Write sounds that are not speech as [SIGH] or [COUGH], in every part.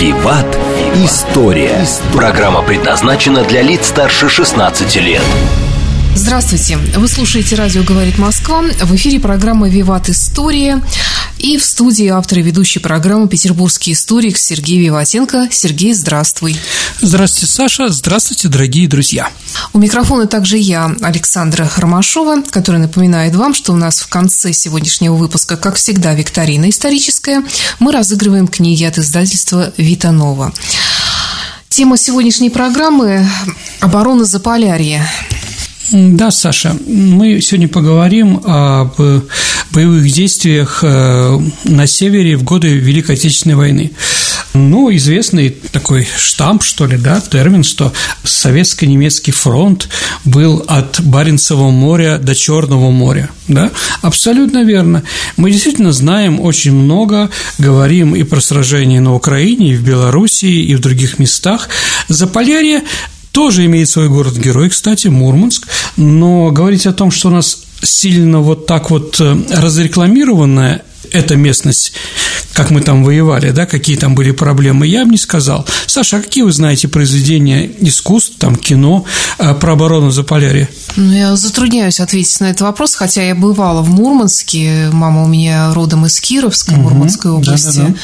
«Виват. История». Программа предназначена для лиц старше 16 лет. Здравствуйте. Вы слушаете «Радио говорит Москва». В эфире программа «Виват. История». И в студии автор и ведущий программы петербургский историк Сергей Виватенко. Сергей, здравствуй. Здравствуйте, Саша. Здравствуйте, дорогие друзья. У микрофона также я, Александра Ромашова, которая напоминает вам, что у нас в конце сегодняшнего выпуска, как всегда, викторина историческая. Мы разыгрываем книги от издательства «Витанова». Тема сегодняшней программы – оборона Заполярья. Да, Саша, мы сегодня поговорим об боевых действиях э, на севере в годы Великой Отечественной войны. Ну, известный такой штамп, что ли, да, термин, что советско-немецкий фронт был от Баренцевого моря до Черного моря, да, абсолютно верно. Мы действительно знаем очень много, говорим и про сражения на Украине, и в Белоруссии, и в других местах. Заполярье тоже имеет свой город-герой, кстати, Мурманск, но говорить о том, что у нас сильно вот так вот э, разрекламированная эта местность, как мы там воевали, да, какие там были проблемы, я бы не сказал. Саша, а какие вы знаете произведения искусств, там, кино э, про оборону Заполярья? Ну, я затрудняюсь ответить на этот вопрос, хотя я бывала в Мурманске, мама у меня родом из Кировской, угу, Мурманской области. Да, да, да.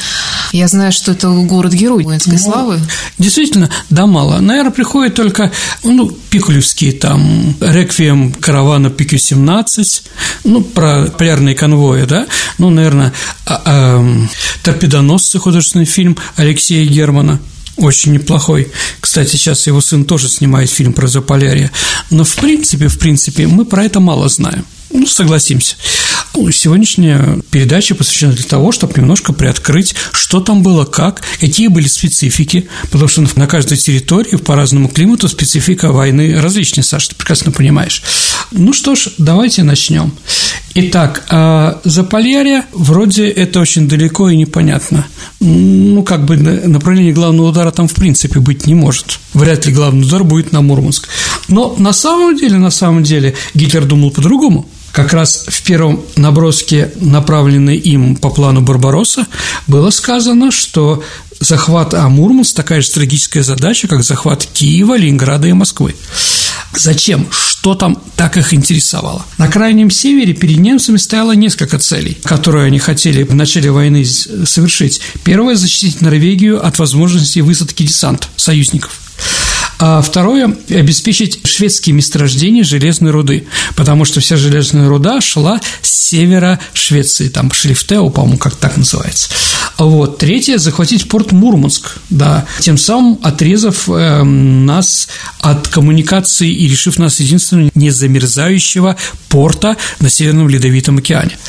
Я знаю, что это город-герой воинской ну, славы. Действительно, да, мало. Наверное, приходит только, ну, пикулевские там, реквием каравана Пикю-17, ну, про полярные конвои, да, ну, наверное, Германа, а, а, «Торпедоносцы» художественный фильм Алексея Германа, очень неплохой. Кстати, сейчас его сын тоже снимает фильм про Заполярье. Но в принципе, в принципе, мы про это мало знаем. Ну, согласимся. Ну, сегодняшняя передача посвящена для того, чтобы немножко приоткрыть, что там было, как, какие были специфики, потому что на каждой территории по разному климату специфика войны различная, Саша, ты прекрасно понимаешь. Ну что ж, давайте начнем. Итак, а Заполярье вроде это очень далеко и непонятно. Ну, как бы направление главного удара там в принципе быть не может. Вряд ли главный удар будет на Мурманск. Но на самом деле, на самом деле Гитлер думал по-другому. Как раз в первом наброске, направленной им по плану Барбаросса, было сказано, что захват Амурманск такая же стратегическая задача, как захват Киева, Ленинграда и Москвы. Зачем? Что там так их интересовало? На крайнем севере перед немцами стояло несколько целей, которые они хотели в начале войны совершить. Первое – защитить Норвегию от возможности высадки десанта союзников. А второе – обеспечить шведские месторождения железной руды, потому что вся железная руда шла с севера Швеции, там Шлифтео, по-моему, как так называется. Вот. Третье – захватить порт Мурманск, да, тем самым отрезав э, нас от коммуникации и решив нас единственного незамерзающего порта на Северном Ледовитом океане.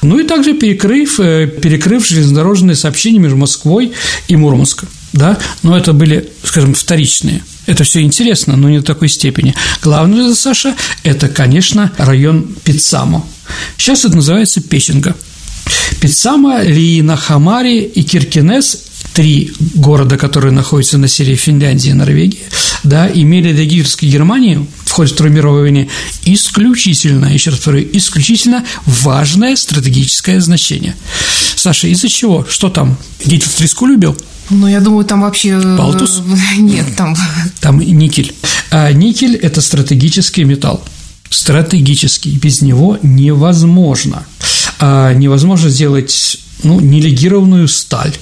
Ну и также перекрыв, э, перекрыв железнодорожное сообщение между Москвой и Мурманском да, но это были, скажем, вторичные. Это все интересно, но не до такой степени. Главное Саша – это, конечно, район Пиццамо. Сейчас это называется Печенга. Пиццамо, Лиина, Хамари и Киркинес три города, которые находятся на севере Финляндии и Норвегии, да, имели для гитлеровской Германии в ходе Второй мировой войны исключительно, еще раз повторю, исключительно важное стратегическое значение. Саша, из-за чего? Что там? Гитлер треску любил? Ну, я думаю, там вообще... Палтус? [LAUGHS] Нет, там... [LAUGHS] Там никель. А никель – это стратегический металл. Стратегический. Без него невозможно. А невозможно сделать ну, не легированную сталь,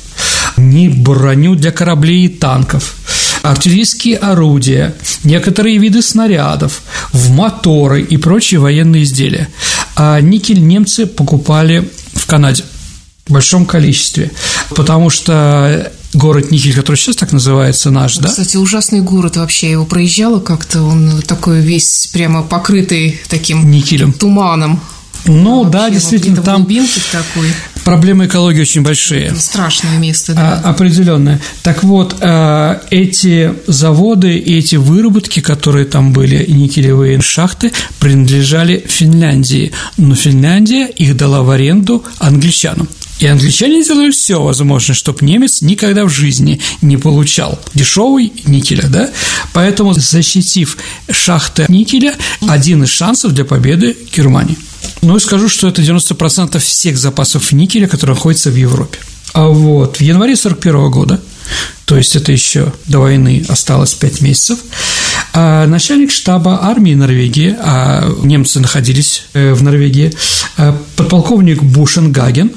ни броню для кораблей и танков, артиллерийские орудия, некоторые виды снарядов, в моторы и прочие военные изделия. А никель немцы покупали в Канаде в большом количестве, потому что город Никель, который сейчас так называется наш, да? Кстати, ужасный город вообще. Я его проезжала как-то, он такой весь прямо покрытый таким никелем. туманом. Ну да, действительно, там такой. Проблемы экологии очень большие. Страшное место, да. А, определенное. Так вот, а, эти заводы и эти выработки, которые там были, никелевые шахты, принадлежали Финляндии. Но Финляндия их дала в аренду англичанам. И англичане делали все возможное, чтобы немец никогда в жизни не получал дешевый никеля, да? Поэтому, защитив шахты никеля, один из шансов для победы Германии. Ну и скажу, что это 90% всех запасов никеля, которые находятся в Европе. А вот в январе 1941 года, то есть это еще до войны осталось 5 месяцев, а начальник штаба армии Норвегии, а немцы находились э, в Норвегии, э, подполковник Бушенгаген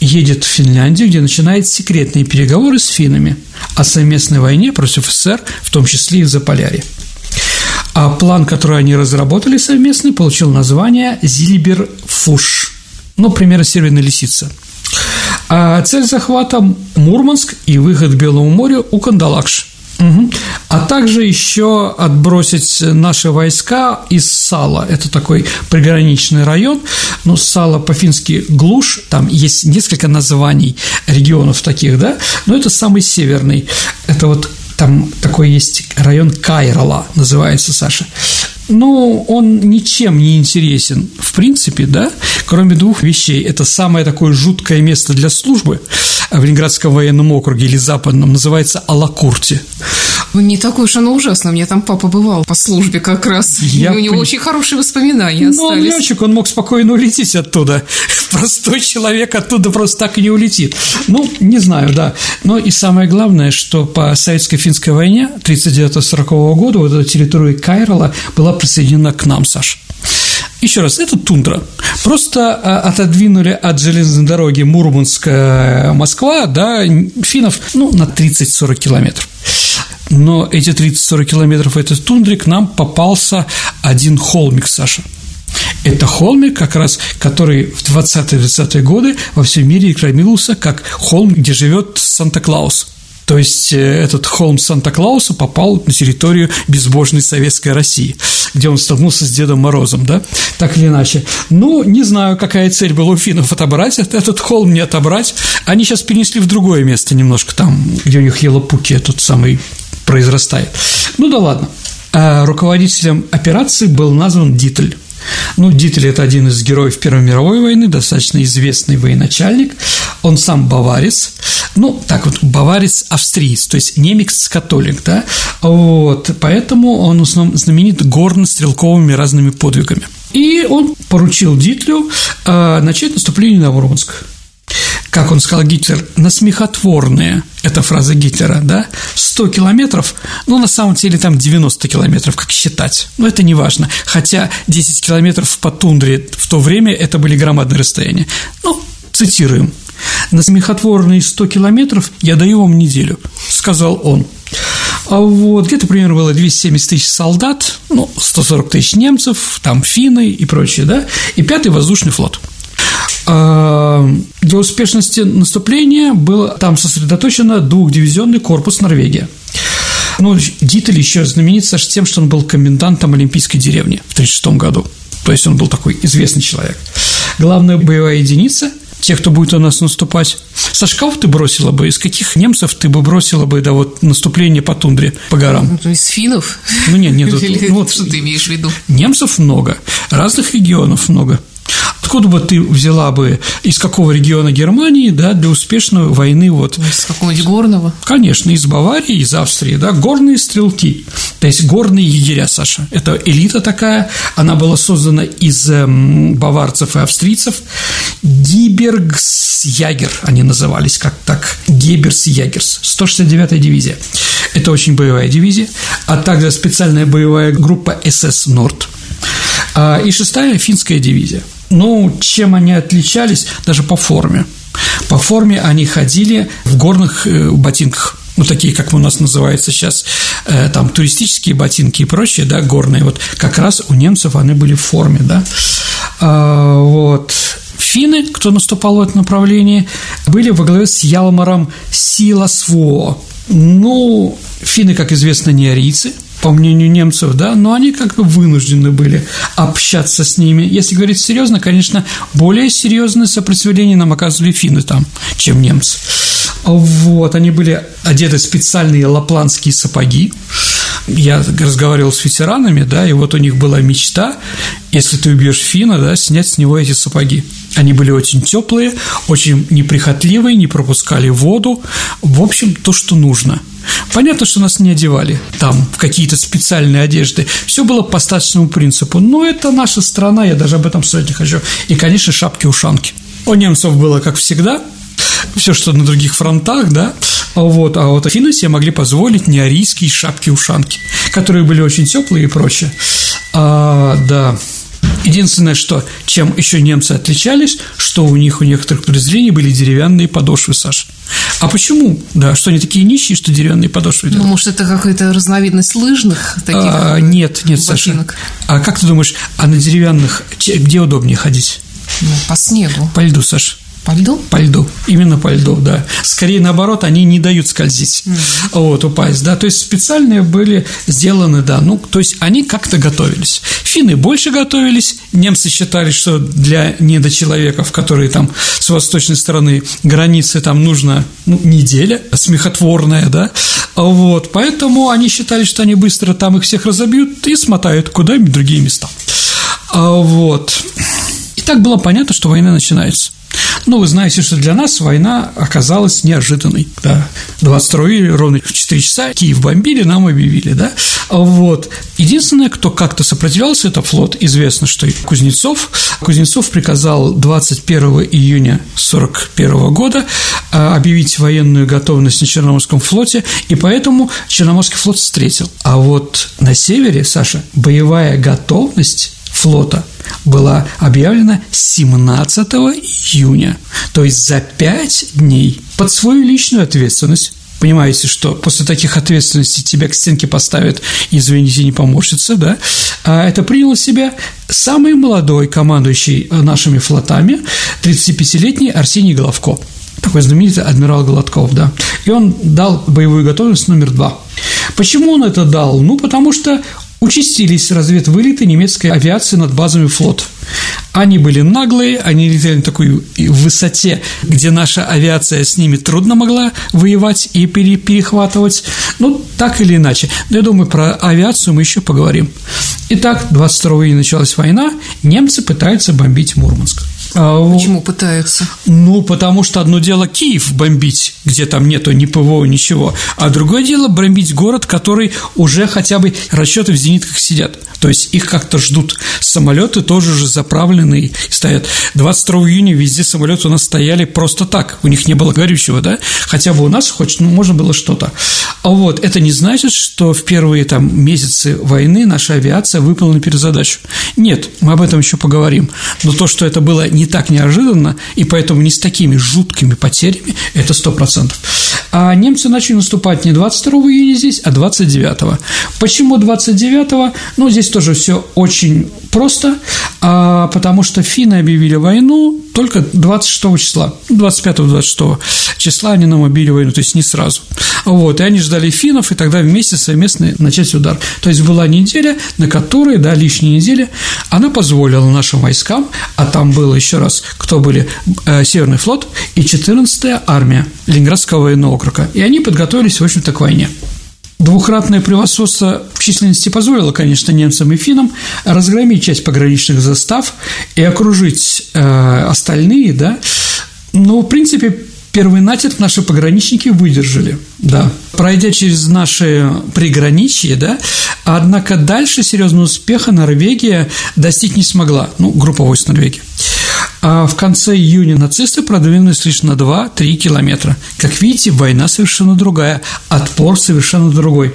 едет в Финляндию, где начинает секретные переговоры с финнами о совместной войне против СССР, в том числе и в Заполярье. А план, который они разработали совместный, получил название «Зильберфуш», ну, примерно «Северная лисица». А цель захвата – Мурманск и выход к Белому морю у Кандалакш – Угу. А также еще отбросить наши войска из Сала. Это такой приграничный район. Ну, Сала по-фински глушь. Там есть несколько названий регионов таких, да. Но это самый северный. Это вот там такой есть район Кайрала, называется, Саша. Ну, он ничем не интересен, в принципе, да, кроме двух вещей. Это самое такое жуткое место для службы в Ленинградском военном округе или западном, называется Алакурти. Не такое уж оно ужасно. Мне там папа бывал по службе как раз. Я и у него пон... очень хорошие воспоминания остались. Ну, он летчик, он мог спокойно улететь оттуда. [LAUGHS] Простой человек оттуда просто так и не улетит. Ну, не знаю, да. Но и самое главное, что по советско-финской войне 1939-1940 года вот эта территория Кайрала была присоединена к нам, Саш. Еще раз, это тундра. Просто а, отодвинули от железной дороги Мурманск-Москва, да, финнов, ну, на 30-40 километров. Но эти 30-40 километров этой тундры к нам попался один холмик, Саша. Это холмик, как раз, который в 20-30-е годы во всем мире рекламировался как холм, где живет Санта-Клаус. То есть э, этот холм Санта-Клауса попал на территорию безбожной советской России, где он столкнулся с Дедом Морозом, да, так или иначе. Ну, не знаю, какая цель была у финнов отобрать этот холм, не отобрать. Они сейчас перенесли в другое место немножко, там, где у них Елопуки, тот самый произрастает. Ну да ладно. А руководителем операции был назван Дитль. Ну, Дитль – это один из героев Первой мировой войны, достаточно известный военачальник. Он сам баварец. Ну, так вот, баварец-австриец, то есть немец-католик, да? Вот, поэтому он в основном знаменит горно-стрелковыми разными подвигами. И он поручил Дитлю э, начать наступление на Мурманск как он сказал Гитлер, насмехотворные, это фраза Гитлера, да, 100 километров, ну, на самом деле там 90 километров, как считать, но это не важно, хотя 10 километров по тундре в то время это были громадные расстояния. Ну, цитируем. «На смехотворные 100 километров я даю вам неделю», – сказал он. А вот где-то примерно было 270 тысяч солдат, ну, 140 тысяч немцев, там финны и прочее, да, и пятый воздушный флот – для успешности наступления был там сосредоточено двухдивизионный корпус Норвегии. Ну, Диттель еще знаменит тем, что он был комендантом Олимпийской деревни в 1936 году. То есть он был такой известный человек. Главная боевая единица тех, кто будет у нас наступать. Сашков ты бросила бы? Из каких немцев ты бы бросила бы, да, вот наступление по тундре, по горам? Ну, из финнов? Ну, нет, нет. [LAUGHS] Или, ну, вот, что ты имеешь в виду? Немцев много, разных регионов много. Откуда бы ты взяла бы, из какого региона Германии, да, для успешной войны вот… Из какого-нибудь горного? Конечно, из Баварии, из Австрии, да, горные стрелки, то есть горные егеря, Саша. Это элита такая, она была создана из эм, баварцев и австрийцев. Гибергс-Ягер они назывались, как так, Геберс-Ягерс, 169-я дивизия. Это очень боевая дивизия, а также специальная боевая группа СС «Норд», и шестая финская дивизия. Ну, чем они отличались, даже по форме. По форме они ходили в горных э, ботинках, ну, такие, как у нас называются сейчас, э, там, туристические ботинки и прочее, да, горные, вот как раз у немцев они были в форме, да, а, вот. Финны, кто наступал в это направление, были во главе с Ялмаром Силасво. Ну, финны, как известно, не арийцы – по мнению немцев, да, но они как бы вынуждены были общаться с ними. Если говорить серьезно, конечно, более серьезное сопротивление нам оказывали финны там, чем немцы. Вот, они были одеты специальные лапландские сапоги. Я разговаривал с ветеранами, да, и вот у них была мечта, если ты убьешь фина, да, снять с него эти сапоги. Они были очень теплые, очень неприхотливые, не пропускали воду. В общем, то, что нужно. Понятно, что нас не одевали там в какие-то специальные одежды. Все было по статичному принципу. Но это наша страна, я даже об этом сказать не хочу. И, конечно, шапки-ушанки. У немцев было, как всегда, все, что на других фронтах, да, вот, а вот Афины себе могли позволить неарийские шапки-ушанки, которые были очень теплые и прочее. А, да, Единственное, что чем еще немцы отличались, что у них у некоторых подразделений были деревянные подошвы, Саш. А почему? Да, что они такие нищие, что деревянные подошвы делают? Ну, может, это какая-то разновидность лыжных таких а, Нет, нет, ботинок. Саша. А как ты думаешь, а на деревянных где удобнее ходить? Ну, по снегу. По льду, Саш. По льду? По льду, именно по льду, да. Скорее наоборот, они не дают скользить, mm-hmm. вот, упасть, да. То есть специальные были сделаны, да, ну, то есть они как-то готовились. Финны больше готовились, немцы считали, что для недочеловеков, которые там с восточной стороны границы, там нужно ну, неделя смехотворная, да, вот, поэтому они считали, что они быстро там их всех разобьют и смотают куда-нибудь другие места. А вот. И так было понятно, что война начинается. Ну, вы знаете, что для нас война оказалась неожиданной. Да. 22 июля, ровно в 4 часа, Киев бомбили, нам объявили, да. Вот. Единственное, кто как-то сопротивлялся, это флот. Известно, что и Кузнецов. Кузнецов приказал 21 июня 1941 года а, объявить военную готовность на Черноморском флоте, и поэтому Черноморский флот встретил. А вот на севере, Саша, боевая готовность флота была объявлена 17 июня, то есть за пять дней под свою личную ответственность понимаете, что после таких ответственностей тебя к стенке поставят, извините, не поморщится, да, а это принял себя самый молодой командующий нашими флотами, 35-летний Арсений Головко такой знаменитый адмирал Гладков, да, и он дал боевую готовность номер два. Почему он это дал? Ну, потому что участились разведвылеты немецкой авиации над базами флота. Они были наглые, они летели на такой высоте, где наша авиация с ними трудно могла воевать и перехватывать. Ну, так или иначе. Но я думаю, про авиацию мы еще поговорим. Итак, 22 июня началась война, немцы пытаются бомбить Мурманск. А, Почему пытаются? Ну, потому что одно дело Киев бомбить, где там нету ни ПВО, ничего, а другое дело бомбить город, который уже хотя бы расчеты в зенитках сидят. То есть их как-то ждут. Самолеты тоже уже заправленные стоят. 22 июня везде самолеты у нас стояли просто так. У них не было горючего, да? Хотя бы у нас хоть ну, можно было что-то. А вот это не значит, что в первые там месяцы войны наша авиация выполнила перезадачу. Нет, мы об этом еще поговорим. Но то, что это было не так неожиданно, и поэтому не с такими жуткими потерями, это сто процентов. А немцы начали наступать не 22 июня здесь, а 29. Почему 29? Ну, здесь тоже все очень просто, а, потому что финны объявили войну только 26 числа, 25-26 числа они нам объявили войну, то есть не сразу. Вот, и они ждали финнов, и тогда вместе совместно начать удар. То есть была неделя, на которой, да, лишняя неделя, она позволила нашим войскам, а там было еще раз, кто были, э, Северный флот и 14-я армия Ленинградского военного округа, и они подготовились, в общем-то, к войне. Двухратное превосходство в численности позволило, конечно, немцам и финнам разгромить часть пограничных застав и окружить э, остальные, да, но, в принципе, Первый натиск наши пограничники выдержали, да, пройдя через наши приграничье, да, однако дальше серьезного успеха Норвегия достичь не смогла, ну, группа войск Норвегии. А в конце июня нацисты продвинулись лишь на 2-3 километра. Как видите, война совершенно другая, отпор совершенно другой.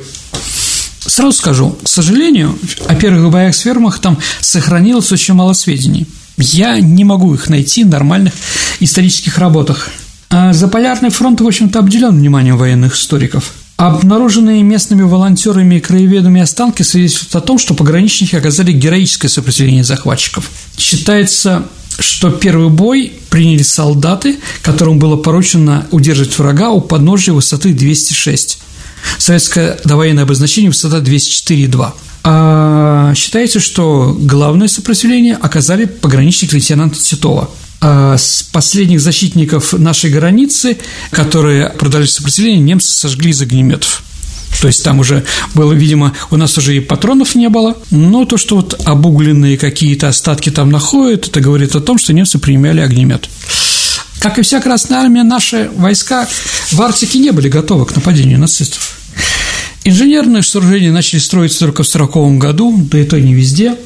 Сразу скажу, к сожалению, о первых боях с вермахтом сохранилось очень мало сведений. Я не могу их найти в нормальных исторических работах. А Заполярный фронт, в общем-то, обделен вниманием военных историков. Обнаруженные местными волонтерами и краеведами останки свидетельствуют о том, что пограничники оказали героическое сопротивление захватчиков. Считается, что первый бой приняли солдаты, которым было поручено удерживать врага у подножия высоты 206. Советское довоенное обозначение высота 204,2. А считается, что главное сопротивление оказали пограничник лейтенанта Титова. А с последних защитников нашей границы, которые продолжали сопротивление, немцы сожгли из огнеметов. То есть там уже было, видимо, у нас уже и патронов не было, но то, что вот обугленные какие-то остатки там находят, это говорит о том, что немцы применяли огнемет. Как и вся Красная Армия, наши войска в Арктике не были готовы к нападению нацистов. Инженерные сооружения начали строиться только в 1940 году, да и то не везде –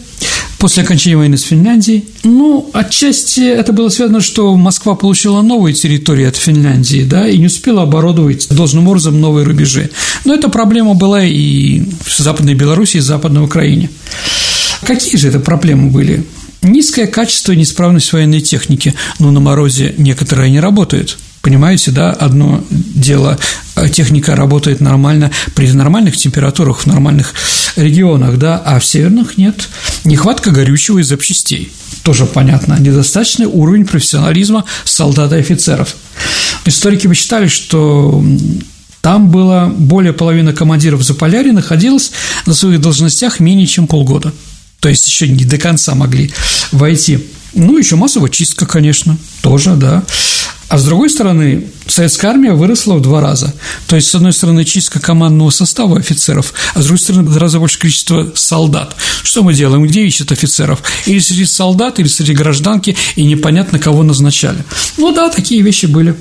после окончания войны с Финляндией. Ну, отчасти это было связано, что Москва получила новые территории от Финляндии, да, и не успела оборудовать должным образом новые рубежи. Но эта проблема была и в Западной Беларуси, и в Западной Украине. Какие же это проблемы были? Низкое качество и неисправность военной техники, но на морозе некоторые не работают – Понимаете, да, одно дело, э, техника работает нормально при нормальных температурах в нормальных регионах, да, а в северных нет. Нехватка горючего и запчастей. Тоже понятно. Недостаточный уровень профессионализма солдат и офицеров. Историки посчитали, что там было более половины командиров Заполярья находилось на своих должностях менее чем полгода. То есть еще не до конца могли войти. Ну, еще массовая чистка, конечно, тоже, да. А с другой стороны, советская армия выросла в два раза. То есть, с одной стороны, чистка командного состава офицеров, а с другой стороны, в два раза больше количество солдат. Что мы делаем? Где ищут офицеров? Или среди солдат, или среди гражданки, и непонятно, кого назначали. Ну да, такие вещи были.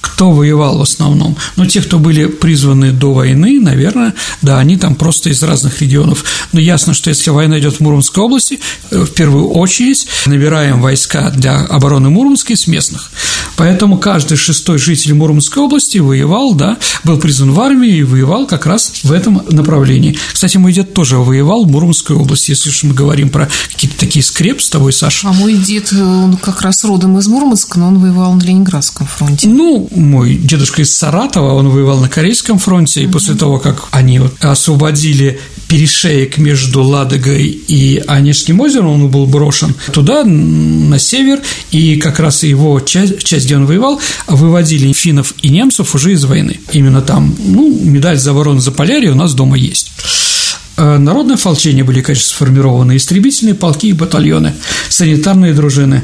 Кто воевал в основном. Но те, кто были призваны до войны, наверное, да, они там просто из разных регионов. Но ясно, что если война идет в Мурманской области, э, в первую очередь набираем войска для обороны Мурманской с местных. Поэтому каждый шестой житель Мурманской области воевал, да, был призван в армию и воевал как раз в этом направлении. Кстати, мой дед тоже воевал в Мурманской области, если уж мы говорим про какие-то такие скреп с тобой, Саша. А мой дед, э, он как раз родом из Мурманска, но он воевал на Ленинградском фронте. Ну, мой дедушка из Саратова, он воевал на Корейском фронте, и после того, как они вот освободили перешеек между Ладогой и Онежским озером, он был брошен туда, на север, и как раз его часть, часть, где он воевал, выводили финнов и немцев уже из войны. Именно там, ну, медаль за оборону за Полярье у нас дома есть. Э, народное ополчение были, конечно, сформированы, истребительные полки и батальоны, санитарные дружины.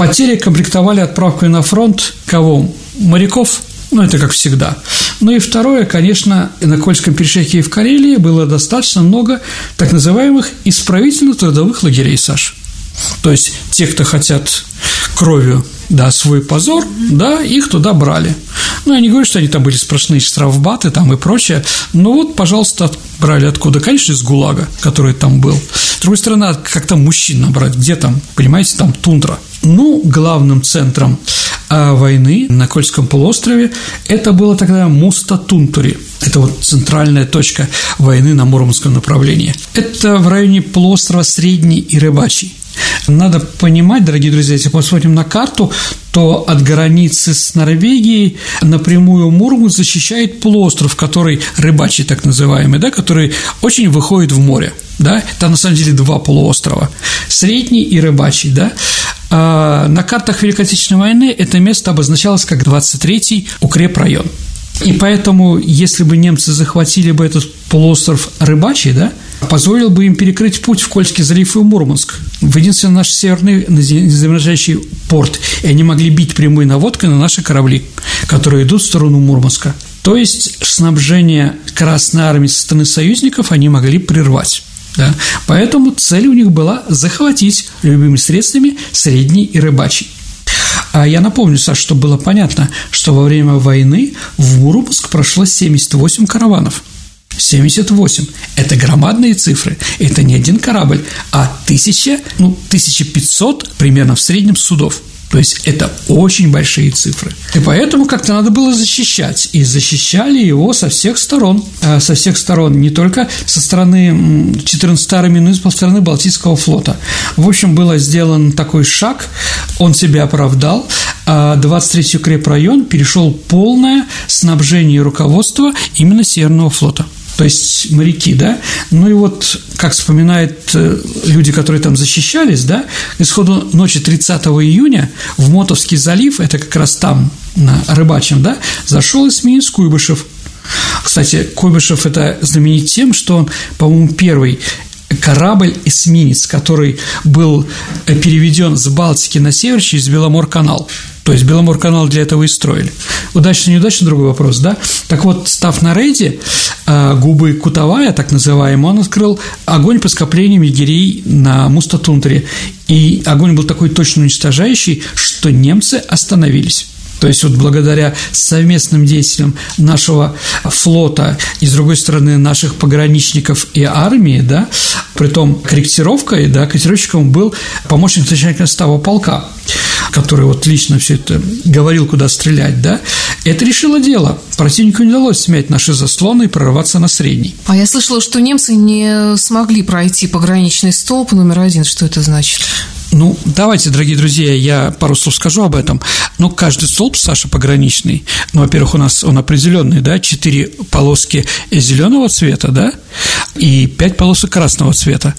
Потери комплектовали отправкой на фронт кого? Моряков, ну, это как всегда. Ну и второе, конечно, на Кольском перешейке и в Карелии было достаточно много так называемых исправительно-трудовых лагерей, Саш. То есть те, кто хотят кровью, да, свой позор, да, их туда брали. Ну, я не говорю, что они там были сплошные штрафбаты там и прочее, но вот, пожалуйста, брали откуда? Конечно, из ГУЛАГа, который там был. С другой стороны, как там мужчин набрать? Где там, понимаете, там тундра. Ну, главным центром а, войны на Кольском полуострове это было тогда Муста-Тунтури. Это вот центральная точка войны на Мурманском направлении. Это в районе полуострова Средний и Рыбачий. Надо понимать, дорогие друзья, если посмотрим на карту, то от границы с Норвегией напрямую Мурманск защищает полуостров, который рыбачий так называемый, да, который очень выходит в море, да, там на самом деле два полуострова, Средний и Рыбачий, да, а на картах Великой Отечественной войны это место обозначалось как 23-й укрепрайон. И поэтому, если бы немцы захватили бы этот полуостров Рыбачий, да, позволил бы им перекрыть путь в Кольский залив и Мурманск, в единственный наш северный замерзающий порт, и они могли бить прямой наводкой на наши корабли, которые идут в сторону Мурманска. То есть снабжение Красной Армии со стороны союзников они могли прервать. Да? Поэтому цель у них была захватить любыми средствами средний и рыбачий. А я напомню, Саша, чтобы было понятно, что во время войны в Мурманск прошло 78 караванов. 78. Это громадные цифры. Это не один корабль, а 1000, ну, 1500 примерно в среднем судов. То есть это очень большие цифры. И поэтому как-то надо было защищать. И защищали его со всех сторон. А со всех сторон, не только со стороны 14 армии, но и со стороны Балтийского флота. В общем, был сделан такой шаг, он себя оправдал. 23-й а укрепрайон перешел полное снабжение и руководство именно Северного флота то есть моряки, да, ну и вот, как вспоминают э, люди, которые там защищались, да, исходу ночи 30 июня в Мотовский залив, это как раз там, на Рыбачьем, да, зашел эсминец Куйбышев, Кстати, Куйбышев это знаменит тем, что он, по-моему, первый корабль-эсминец, который был э, переведен с Балтики на север через Беломор-канал. То есть Беломор-канал для этого и строили. Удачно, неудачно – другой вопрос, да? Так вот, став на рейде, э, губы Кутовая, так называемый, он открыл огонь по скоплениям егерей на Мустатунтре. И огонь был такой точно уничтожающий, что немцы остановились. То есть вот благодаря совместным действиям нашего флота и, с другой стороны, наших пограничников и армии, да, при том корректировкой, да, корректировщиком был помощник начальника става полка, который вот лично все это говорил, куда стрелять, да, это решило дело. Противнику не удалось смять наши заслоны и прорваться на средний. А я слышала, что немцы не смогли пройти пограничный столб номер один. Что это значит? Ну, давайте, дорогие друзья, я пару слов скажу об этом. Ну, каждый столб, Саша, пограничный, ну, во-первых, у нас он определенный, да, четыре полоски зеленого цвета, да, и пять полосок красного цвета.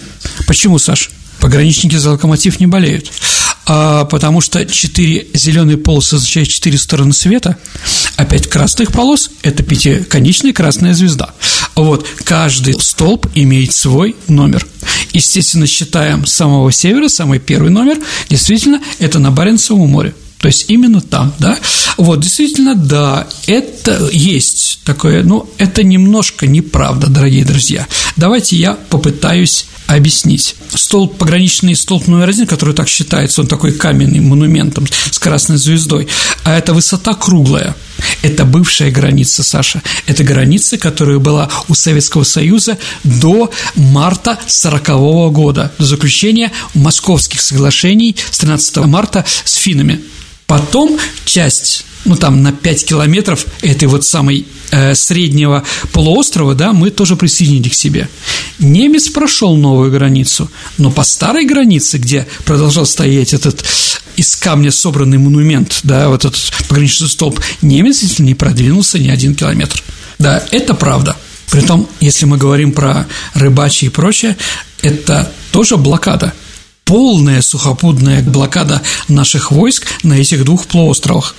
Почему, Саша? Пограничники за локомотив не болеют а, потому что четыре зеленые полосы означают четыре стороны света, а пять красных полос – это пятиконечная красная звезда. Вот, каждый столб имеет свой номер. Естественно, считаем с самого севера, самый первый номер, действительно, это на Баренцевом море. То есть именно там, да? Вот, действительно, да, это есть такое, ну, это немножко неправда, дорогие друзья. Давайте я попытаюсь объяснить. Столб, пограничный столб номер один, который так считается, он такой каменный монументом с красной звездой, а это высота круглая. Это бывшая граница, Саша. Это граница, которая была у Советского Союза до марта 1940 года, до заключения московских соглашений с 13 марта с финнами. Потом часть, ну там на 5 километров этой вот самой э, среднего полуострова, да, мы тоже присоединили к себе. Немец прошел новую границу, но по старой границе, где продолжал стоять этот из камня собранный монумент, да, вот этот пограничный столб, немец не продвинулся ни один километр. Да, это правда. Притом, если мы говорим про рыбачьи и прочее, это тоже блокада – полная сухопутная блокада наших войск на этих двух полуостровах.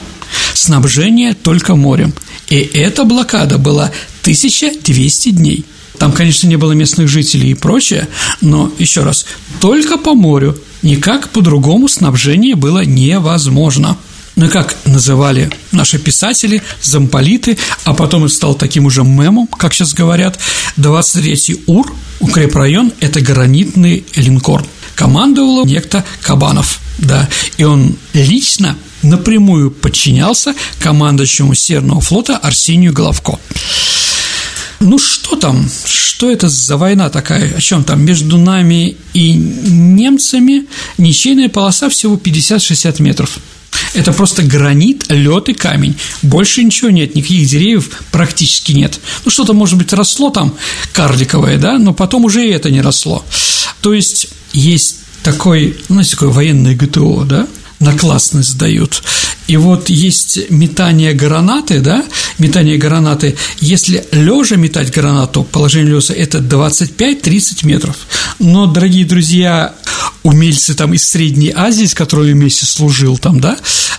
Снабжение только морем. И эта блокада была 1200 дней. Там, конечно, не было местных жителей и прочее, но, еще раз, только по морю, никак по-другому снабжение было невозможно. Ну как называли наши писатели, замполиты, а потом и стал таким уже мемом, как сейчас говорят, 23-й УР, укрепрайон – это гранитный линкор – командовал некто Кабанов, да, и он лично напрямую подчинялся командующему Северного флота Арсению Головко. Ну что там? Что это за война такая? О чем там? Между нами и немцами ничейная полоса всего 50-60 метров. Это просто гранит, лед и камень. Больше ничего нет, никаких деревьев практически нет. Ну, что-то, может быть, росло там карликовое, да, но потом уже и это не росло. То есть есть такой, ну, знаете, такое военное ГТО, да, на классность сдают. И вот есть метание гранаты, да, метание гранаты. Если лежа метать гранату, положение лежа – это 25-30 метров. Но, дорогие друзья, умельцы там из Средней Азии, с которыми я вместе служил там, да,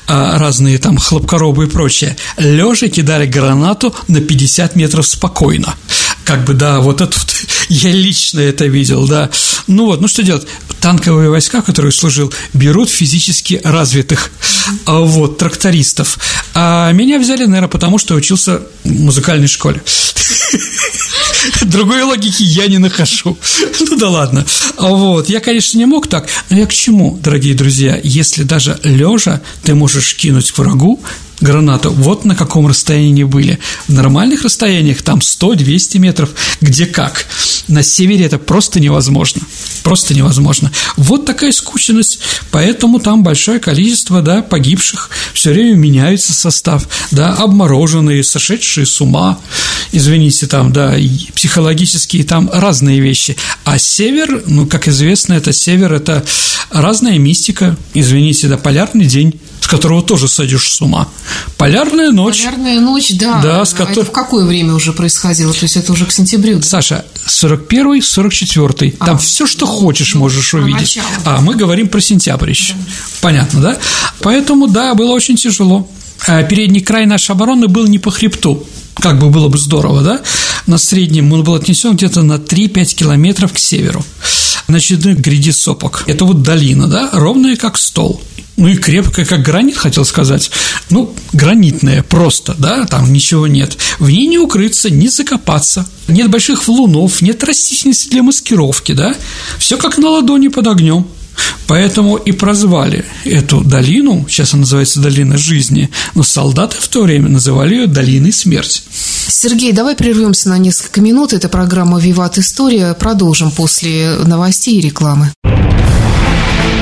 а, разные там хлопкоробы и прочее, лежа кидали гранату на 50 метров спокойно. Как бы, да, вот это я лично это видел, да. Ну вот, ну что делать? Танковые войска, которые служил, берут физически развитых, а, вот, трактористов. А меня взяли, наверное, потому что учился в музыкальной школе. Другой логики я не нахожу. Ну да ладно. Вот. Я, конечно, не мог так, но я к чему, дорогие друзья? Если даже лежа ты можешь кинуть к врагу, гранату. Вот на каком расстоянии были. В нормальных расстояниях там 100-200 метров, где как. На севере это просто невозможно. Просто невозможно. Вот такая скученность, поэтому там большое количество, да, погибших, все время меняется состав, да, обмороженные, сошедшие с ума, извините, там, да, психологические там разные вещи. А север, ну, как известно, это север, это разная мистика, извините, да, полярный день, с которого тоже сойдешь с ума. Полярная ночь. Полярная ночь, да. Да, с а которой... в какое время уже происходило? То есть это уже к сентябрю? Да? Саша, 41-й, 44-й. А, Там все, что хочешь, можешь увидеть. Начало. А мы говорим про сентябрь еще. Да. Понятно, да? Поэтому, да, было очень тяжело. А передний край нашей обороны был не по хребту. как бы было бы здорово, да, на среднем он был отнесен где-то на 3-5 километров к северу. На очередной сопок. Это вот долина, да, ровная как стол. Ну и крепкая, как гранит, хотел сказать. Ну, гранитная просто, да, там ничего нет. В ней не укрыться, не закопаться. Нет больших валунов, нет растительности для маскировки, да. Все как на ладони под огнем. Поэтому и прозвали эту долину, сейчас она называется Долина жизни, но солдаты в то время называли ее Долиной смерти. Сергей, давай прервемся на несколько минут. Это программа «Виват История». Продолжим после новостей и рекламы.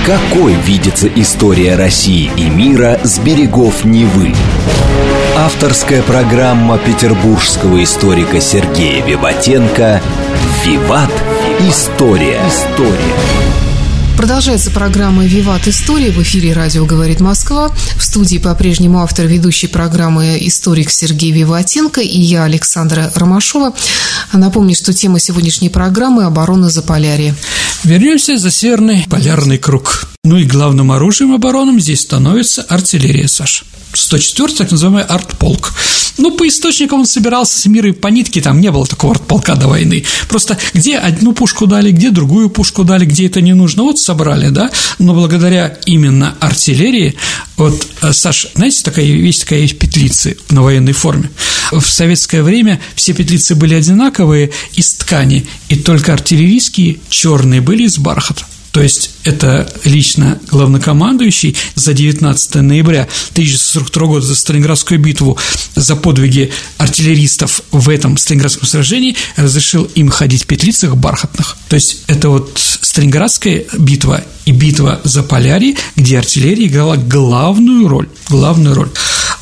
Какой видится история России и мира с берегов Невы? Авторская программа петербургского историка Сергея Виватенко «Виват. История». История. Продолжается программа «Виват. История». В эфире радио «Говорит Москва». В студии по-прежнему автор ведущей программы историк Сергей Виватенко и я, Александра Ромашова. Напомню, что тема сегодняшней программы – оборона Заполярья. Вернемся за северный полярный круг. Ну и главным оружием обороном здесь становится артиллерия, Саш. 104 так называемый артполк. Ну, по источникам он собирался с мира по нитке, там не было такого артполка до войны. Просто где одну пушку дали, где другую пушку дали, где это не нужно, вот собрали, да. Но благодаря именно артиллерии, вот, э, Саш, знаете, такая есть такая есть петлицы на военной форме. В советское время все петлицы были одинаковые из ткани, и только артиллерийские черные были из бархата. То есть это лично главнокомандующий за 19 ноября 1942 года за Сталинградскую битву, за подвиги артиллеристов в этом Сталинградском сражении разрешил им ходить в петлицах бархатных. То есть это вот Сталинградская битва и битва за Полярий, где артиллерия играла главную роль. Главную роль.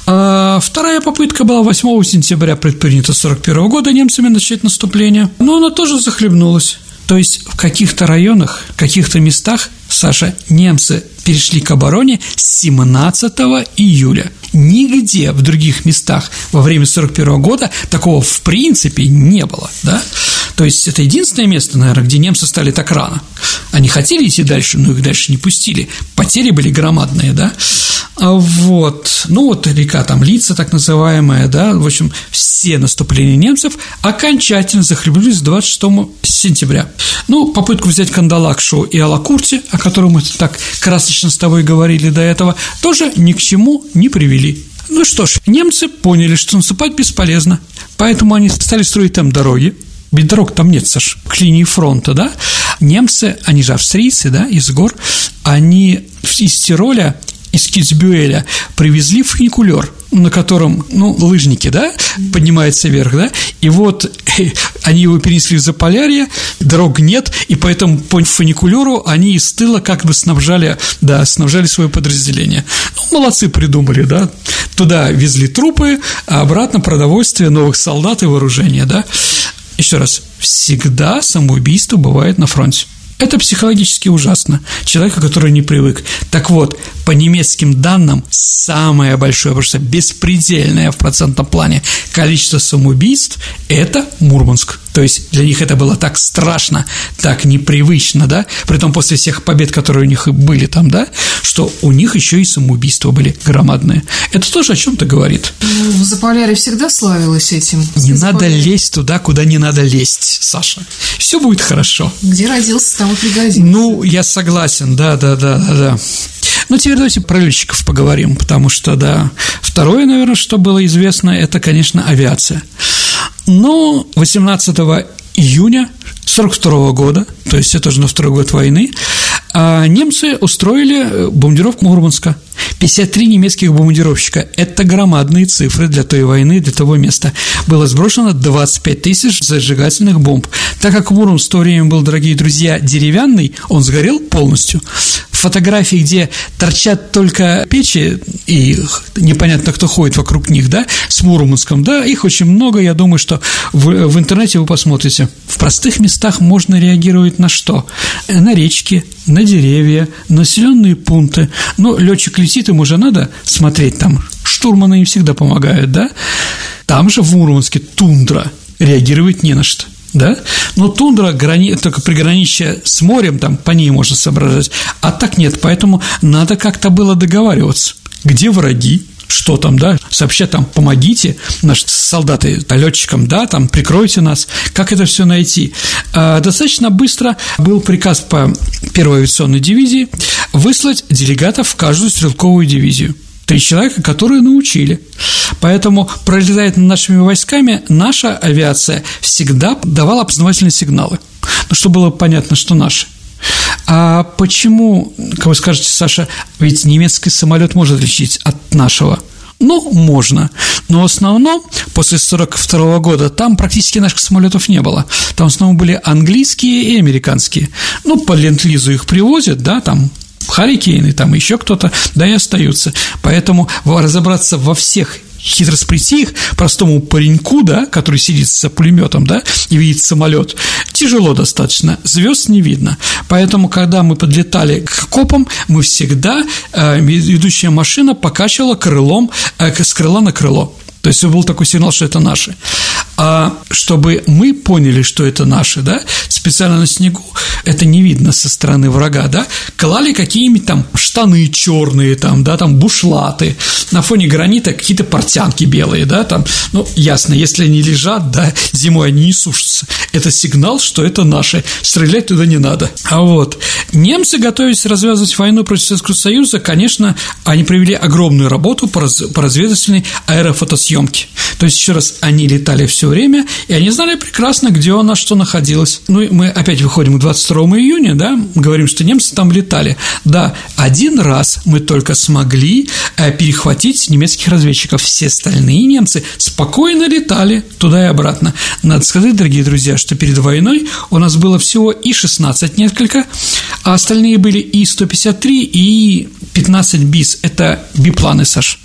А вторая попытка была 8 сентября предпринята 1941 года немцами начать наступление, но она тоже захлебнулась. То есть в каких-то районах, в каких-то местах, Саша, немцы перешли к обороне 17 июля. Нигде в других местах во время 41 года такого в принципе не было, да? То есть это единственное место, наверное, где немцы стали так рано. Они хотели идти дальше, но их дальше не пустили. Потери были громадные, да? А вот, ну вот река там Лица, так называемая, да, в общем, все наступления немцев окончательно захлебнулись 26 сентября. Ну, попытку взять Кандалакшу и Алакурти, о котором мы так красочно с тобой говорили до этого, тоже ни к чему не привели. Ну что ж, немцы поняли, что наступать бесполезно, поэтому они стали строить там дороги, ведь дорог там нет, Саш, к линии фронта, да? Немцы, они же австрийцы, да, из гор, они из Тироля из Китсбюэля привезли фуникулер, на котором, ну, лыжники, да, поднимаются вверх, да, и вот [LAUGHS] они его перенесли в Заполярье, дорог нет, и поэтому по фуникулеру они из тыла как бы снабжали, да, снабжали свое подразделение. Ну, молодцы придумали, да, туда везли трупы, а обратно продовольствие, новых солдат и вооружение, да. Еще раз, всегда самоубийство бывает на фронте. Это психологически ужасно. Человека, который не привык. Так вот, по немецким данным, самое большое, просто беспредельное в процентном плане количество самоубийств – это Мурманск. То есть для них это было так страшно, так непривычно, да, при том после всех побед, которые у них были там, да, что у них еще и самоубийства были громадные. Это тоже о чем-то говорит. Ну, Заполярье всегда славилось этим. Не надо лезть туда, куда не надо лезть, Саша. Все будет хорошо. Где родился, там и пригодится. Ну, я согласен, да, да, да, да, да. Ну, теперь давайте про летчиков поговорим, потому что, да, второе, наверное, что было известно, это, конечно, авиация. Но 18 июня 1942 года, то есть это уже на второй год войны, а немцы устроили бомбардировку Мурманска. 53 немецких бомбардировщика – это громадные цифры для той войны, для того места. Было сброшено 25 тысяч зажигательных бомб. Так как Мурманск в то время был, дорогие друзья, деревянный, он сгорел полностью фотографии, где торчат только печи, и непонятно, кто ходит вокруг них, да, с Мурманском, да, их очень много, я думаю, что в, в интернете вы посмотрите. В простых местах можно реагировать на что? На речки, на деревья, населенные пункты. Но летчик летит, ему же надо смотреть там. Штурманы не всегда помогают, да? Там же в Мурманске тундра, реагировать не на что да? Но тундра грани... только приграничье с морем, там по ней можно соображать, а так нет, поэтому надо как-то было договариваться, где враги, что там, да, сообщать там, помогите, наши солдаты летчикам, да, там, прикройте нас, как это все найти. А, достаточно быстро был приказ по первой авиационной дивизии выслать делегатов в каждую стрелковую дивизию три человека, которые научили. Поэтому, пролетая над нашими войсками, наша авиация всегда давала опознавательные сигналы, ну, чтобы было понятно, что наши. А почему, как вы скажете, Саша, ведь немецкий самолет может отличить от нашего? Ну, можно. Но в основном после 1942 года там практически наших самолетов не было. Там в основном были английские и американские. Ну, по ленд-лизу их привозят, да, там Харикейны, там еще кто-то, да и остаются. Поэтому разобраться во всех хитросплетих простому пареньку, да, который сидит за пулеметом, да, и видит самолет, тяжело достаточно, звезд не видно. Поэтому, когда мы подлетали к копам, мы всегда, э, ведущая машина покачивала крылом, э, с крыла на крыло. То есть был такой сигнал, что это наши. А чтобы мы поняли, что это наши, да, специально на снегу, это не видно со стороны врага, да, клали какие-нибудь там штаны черные, там, да, там бушлаты, на фоне гранита какие-то портянки белые, да, там, ну, ясно, если они лежат, да, зимой они не сушатся, это сигнал, что это наши, стрелять туда не надо. А вот немцы, готовясь развязывать войну против Советского Союза, конечно, они провели огромную работу по, раз, по разведывательной аэрофотосъемке. То есть, еще раз, они летали все время, и они знали прекрасно, где у нас что находилось. Ну, мы опять выходим к 22 июня, да, говорим, что немцы там летали. Да, один раз мы только смогли э, перехватить немецких разведчиков. Все остальные немцы спокойно летали туда и обратно. Надо сказать, дорогие друзья, что перед войной у нас было всего и 16 несколько, а остальные были и 153, и 15 БИС. Это бипланы, Саш.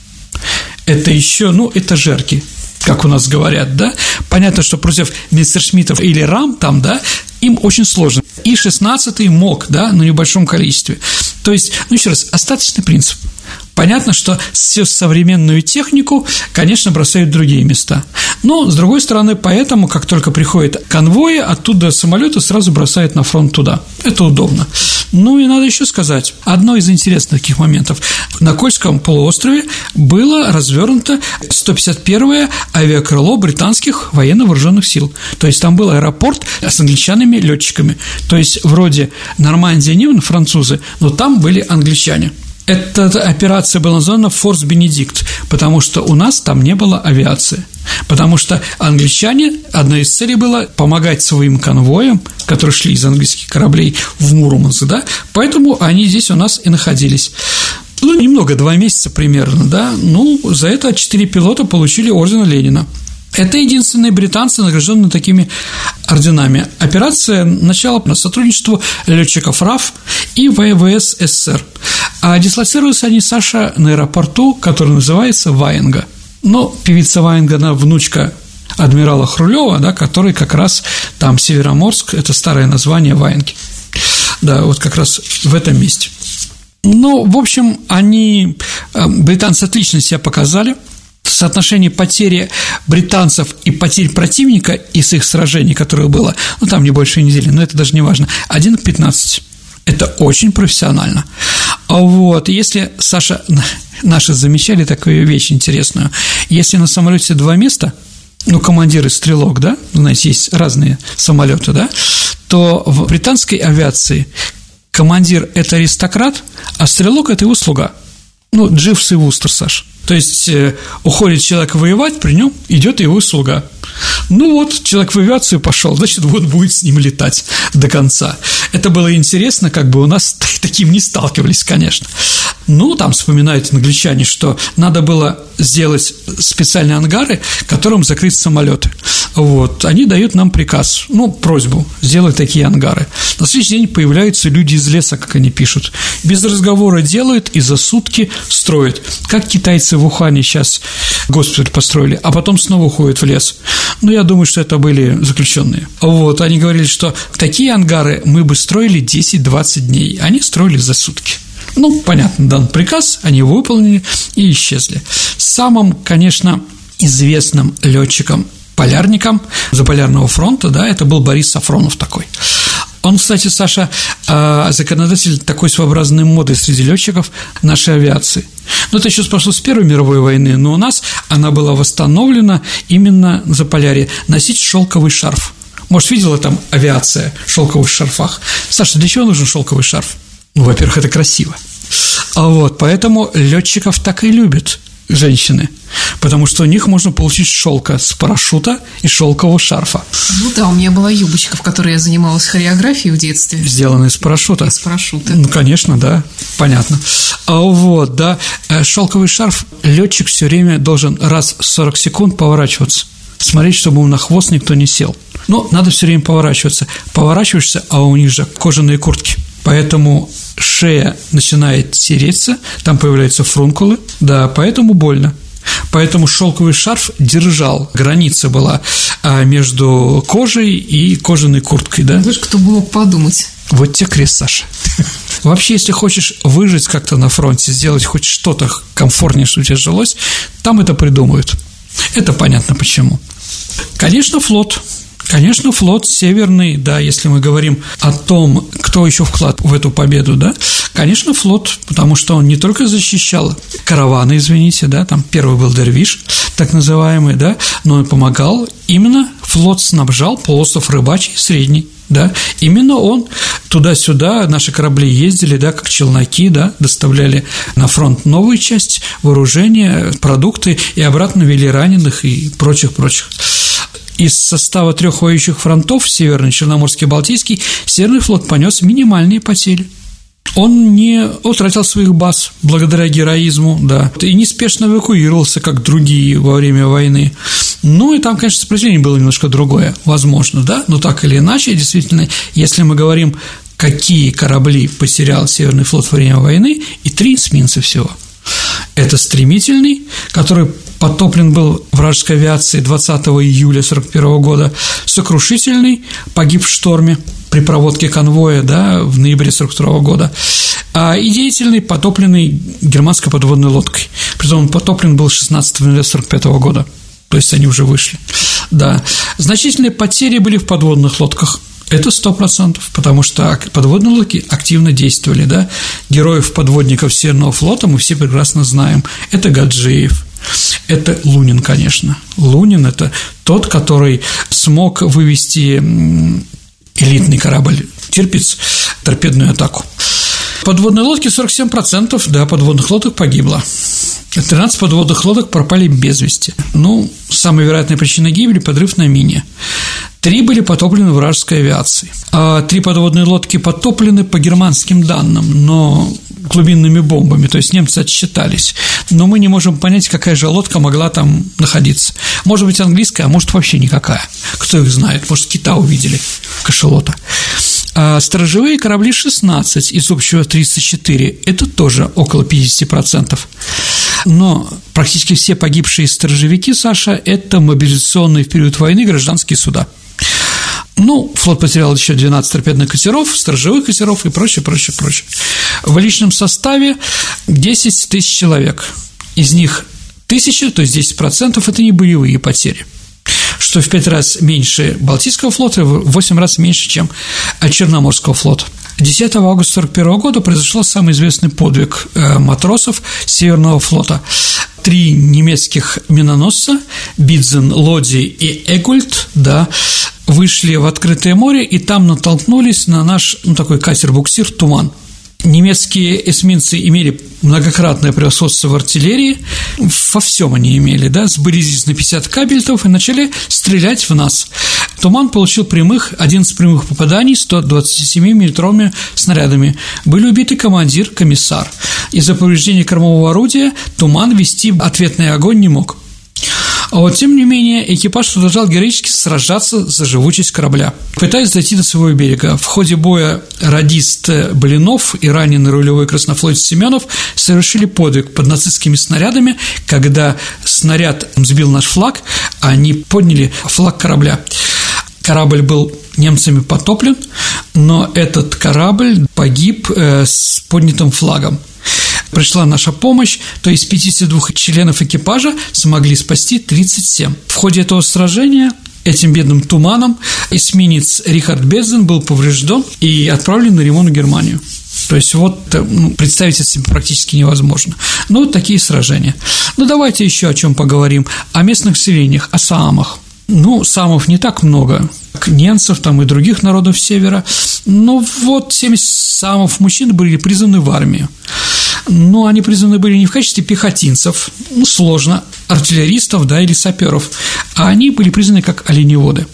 Это еще, ну, это жерки как у нас говорят, да, понятно, что против Мессершмиттов или Рам там, да, им очень сложно. И 16-й мог, да, на небольшом количестве. То есть, ну, еще раз, остаточный принцип – Понятно, что всю современную технику, конечно, бросают в другие места. Но, с другой стороны, поэтому, как только приходят конвои, оттуда самолеты сразу бросают на фронт туда. Это удобно. Ну и надо еще сказать, одно из интересных таких моментов. На Кольском полуострове было развернуто 151-е авиакрыло британских военно-вооруженных сил. То есть там был аэропорт с англичанами летчиками. То есть вроде Нормандия не французы, но там были англичане. Эта операция была названа «Форс Бенедикт», потому что у нас там не было авиации. Потому что англичане, одна из целей была помогать своим конвоям, которые шли из английских кораблей в Мурманск, да, поэтому они здесь у нас и находились. Ну, немного, два месяца примерно, да, ну, за это четыре пилота получили ордена Ленина – это единственные британцы, награжденные такими орденами. Операция начала на сотрудничество летчиков РАФ и ВВС СССР. А дислоцировались они, Саша, на аэропорту, который называется Ваенга. Но певица Ваенга, она внучка адмирала Хрулева, да, который как раз там Североморск, это старое название Ваенги. Да, вот как раз в этом месте. Ну, в общем, они, э, британцы отлично себя показали – соотношение потери британцев и потерь противника из их сражений, которое было, ну, там не больше недели, но это даже не важно, 1 к 15. Это очень профессионально. А вот, если, Саша, [LAUGHS] наши замечали такую вещь интересную, если на самолете два места, ну, командир и стрелок, да, знаете, есть разные самолеты, да, то в британской авиации командир – это аристократ, а стрелок – это его слуга. Ну, Дживс и Вустер, Саш. То есть э, уходит человек воевать, при нем идет его слуга. Ну вот, человек в авиацию пошел, значит, вот будет с ним летать до конца. Это было интересно, как бы у нас [LAUGHS] таким не сталкивались, конечно. Ну, там вспоминают англичане, что надо было сделать специальные ангары, которым закрыть самолеты. Вот, они дают нам приказ, ну, просьбу сделать такие ангары. На следующий день появляются люди из леса, как они пишут. Без разговора делают и за сутки строят. Как китайцы в Ухане сейчас госпиталь построили, а потом снова уходят в лес. Ну, я думаю, что это были заключенные. Вот, они говорили, что такие ангары мы бы строили 10-20 дней, они строили за сутки. Ну, понятно, дан приказ, они выполнили и исчезли. Самым, конечно, известным летчиком полярником Заполярного фронта, да, это был Борис Сафронов такой. Он, кстати, Саша, а, законодатель такой своеобразной моды среди летчиков нашей авиации. Ну, это еще прошло с Первой мировой войны, но у нас она была восстановлена именно за полярье. Носить шелковый шарф. Может, видела там авиация в шелковых шарфах? Саша, для чего нужен шелковый шарф? Ну, во-первых, это красиво. А вот, поэтому летчиков так и любят женщины, потому что у них можно получить шелка с парашюта и шелкового шарфа. Ну да, у меня была юбочка, в которой я занималась хореографией в детстве. Сделанная из парашюта. Из парашюта. Ну, конечно, да, понятно. А вот, да, э, шелковый шарф летчик все время должен раз в 40 секунд поворачиваться, смотреть, чтобы ему на хвост никто не сел. Но надо все время поворачиваться. Поворачиваешься, а у них же кожаные куртки. Поэтому шея начинает тереться, там появляются фрункулы, да, поэтому больно. Поэтому шелковый шарф держал, граница была а, между кожей и кожаной курткой, да? Знаешь, кто бы мог подумать. Вот тебе крест, Саша. [LAUGHS] Вообще, если хочешь выжить как-то на фронте, сделать хоть что-то комфортнее, чтобы тебе жилось, там это придумают. Это понятно почему. Конечно, флот. Конечно, флот северный, да, если мы говорим о том, кто еще вклад в эту победу, да, конечно, флот, потому что он не только защищал караваны, извините, да, там первый был Дервиш, так называемый, да, но и помогал, именно флот снабжал полуостров Рыбачий средний, да, именно он туда-сюда, наши корабли ездили, да, как челноки, да, доставляли на фронт новую часть вооружения, продукты и обратно вели раненых и прочих-прочих из состава трех воюющих фронтов, Северный, Черноморский, Балтийский, Северный флот понес минимальные потери. Он не утратил своих баз благодаря героизму, да, и неспешно эвакуировался, как другие во время войны. Ну, и там, конечно, сопротивление было немножко другое, возможно, да, но так или иначе, действительно, если мы говорим, какие корабли потерял Северный флот во время войны, и три эсминца всего. Это стремительный, который потоплен был вражеской авиацией 20 июля 1941 года, сокрушительный, погиб в шторме при проводке конвоя да, в ноябре 1942 года, а и деятельный, потопленный германской подводной лодкой. Притом он потоплен был 16 ноября 1945 года, то есть они уже вышли. Да. Значительные потери были в подводных лодках – это сто процентов, потому что подводные лодки активно действовали, да. Героев подводников Северного флота мы все прекрасно знаем. Это Гаджиев, это Лунин, конечно. Лунин – это тот, который смог вывести элитный корабль «Тирпиц» торпедную атаку. Подводные лодки 47%, да, подводных лодок погибло. 13 подводных лодок пропали без вести. Ну, самая вероятная причина гибели – подрыв на мине. Три были потоплены вражеской авиацией. А три подводные лодки потоплены по германским данным, но глубинными бомбами, то есть немцы отсчитались. Но мы не можем понять, какая же лодка могла там находиться. Может быть, английская, а может, вообще никакая. Кто их знает? Может, кита увидели, кашелота. А сторожевые корабли 16 из общего 304 – это тоже около 50%. Но практически все погибшие сторожевики, Саша, это мобилизационные в период войны гражданские суда. Ну, флот потерял еще 12 торпедных катеров, сторожевых катеров и прочее, прочее, прочее. В личном составе 10 тысяч человек. Из них тысяча, то есть 10% – это не боевые потери что в пять раз меньше Балтийского флота, в восемь раз меньше, чем Черноморского флота. 10 августа 1941 года произошел самый известный подвиг э, матросов Северного флота. Три немецких миноносца – Бидзен, Лоди и Эгульт, да, вышли в открытое море и там натолкнулись на наш, ну, такой катер-буксир «Туман» немецкие эсминцы имели многократное превосходство в артиллерии, во всем они имели, да, сблизились на 50 кабельтов и начали стрелять в нас. Туман получил прямых, 11 прямых попаданий 127 миллиметровыми снарядами. Были убиты командир, комиссар. Из-за повреждения кормового орудия Туман вести ответный огонь не мог. А вот, тем не менее, экипаж продолжал героически сражаться за живучесть корабля, пытаясь зайти до своего берега. В ходе боя радист Блинов и раненый рулевой краснофлотец Семенов совершили подвиг под нацистскими снарядами, когда снаряд сбил наш флаг, они подняли флаг корабля. Корабль был немцами потоплен, но этот корабль погиб э, с поднятым флагом пришла наша помощь, то из 52 членов экипажа смогли спасти 37. В ходе этого сражения этим бедным туманом эсминец Рихард Безден был поврежден и отправлен на ремонт в Германию. То есть вот э, ну, представить это себе практически невозможно. Ну, вот такие сражения. Ну, давайте еще о чем поговорим. О местных селениях, о самах. Ну, самов не так много, ненцев там и других народов севера, но вот 70 самов мужчин были призваны в армию. Но они призваны были не в качестве пехотинцев, ну, сложно, артиллеристов, да, или саперов, а они были признаны как оленеводы.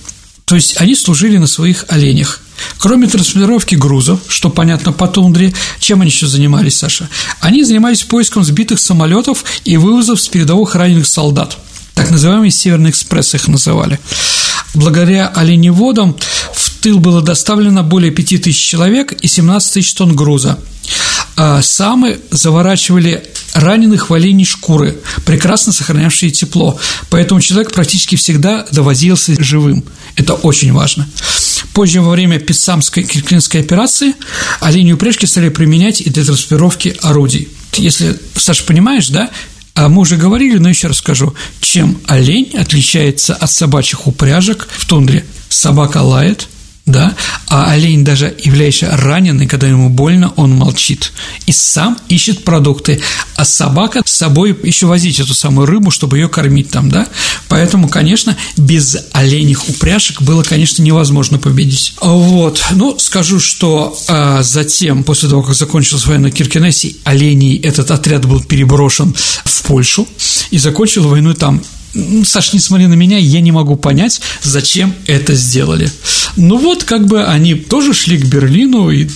То есть они служили на своих оленях. Кроме транспортировки грузов, что понятно по тундре, чем они еще занимались, Саша? Они занимались поиском сбитых самолетов и вывозов с передовых раненых солдат – так называемый Северный экспресс их называли. Благодаря оленеводам в тыл было доставлено более 5000 человек и 17 тысяч тонн груза. А самы заворачивали раненых в оленей шкуры, прекрасно сохранявшие тепло, поэтому человек практически всегда довозился живым. Это очень важно. Позже, во время Пиццамской кирклинской операции, оленью упряжки стали применять и для транспортировки орудий. Если, Саша, понимаешь, да, а мы уже говорили, но еще раз скажу, чем олень отличается от собачьих упряжек в тундре. Собака лает, да, а олень даже являясь раненый, когда ему больно, он молчит и сам ищет продукты, а собака с собой еще возить эту самую рыбу, чтобы ее кормить там, да, поэтому, конечно, без оленях упряжек было, конечно, невозможно победить. Вот, ну, скажу, что а, затем, после того, как закончилась война на Киркенесе, оленей этот отряд был переброшен в Польшу и закончил войну там Саш, не смотри на меня, я не могу понять, зачем это сделали. Ну вот, как бы они тоже шли к Берлину и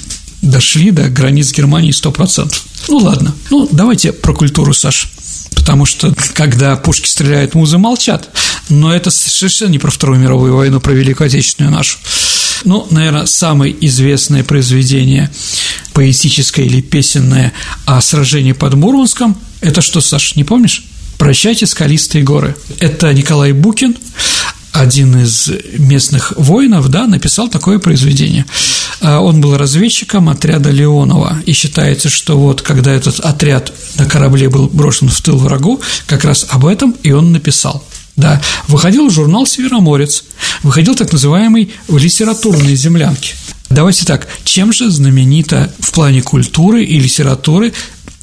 дошли до границ Германии 100%. Ну ладно, ну давайте про культуру, Саш. Потому что, когда пушки стреляют, музы молчат. Но это совершенно не про Вторую мировую войну, про Великую Отечественную нашу. Ну, наверное, самое известное произведение поэтическое или песенное о сражении под Мурманском – это что, Саш, не помнишь? «Прощайте, скалистые горы». Это Николай Букин, один из местных воинов, да, написал такое произведение. А, он был разведчиком отряда Леонова, и считается, что вот когда этот отряд на корабле был брошен в тыл врагу, как раз об этом и он написал. Да, выходил журнал «Североморец», выходил так называемый в литературной землянке. Давайте так, чем же знаменита в плане культуры и литературы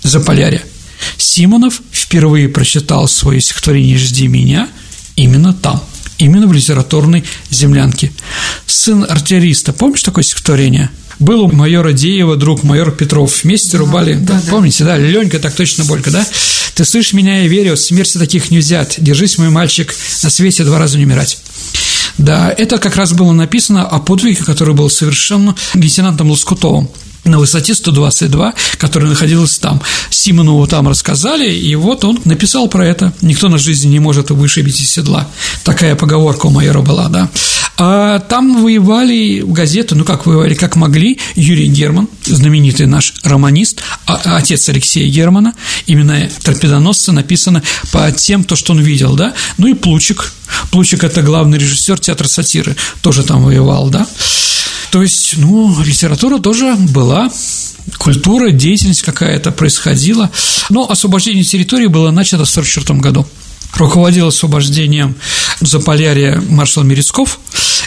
Заполярье? Симонов впервые прочитал свое стихотворение «Жди меня» именно там, именно в литературной землянке. Сын артиллериста, помнишь такое стихотворение? Был у майора Деева друг майор Петров. Вместе рубали, да, да, помните, да, Ленька, так точно Борька, да? Ты слышишь меня, я верю, смерти таких не взят. Держись, мой мальчик, на свете два раза не умирать. Да, это как раз было написано о подвиге, который был совершен лейтенантом Лоскутовым на высоте 122, которая находилась там. Симонову там рассказали, и вот он написал про это. Никто на жизни не может вышибить из седла. Такая поговорка у майора была, да. А там воевали газеты, ну как воевали, как могли, Юрий Герман, знаменитый наш романист, а, отец Алексея Германа, именно торпедоносца написано по тем, то, что он видел, да, ну и Плучик, Плучик – это главный режиссер театра сатиры, тоже там воевал, да. То есть, ну, литература тоже была, культура, деятельность какая-то происходила. Но освобождение территории было начато в 1944 году. Руководил освобождением Заполярья маршал Мерецков.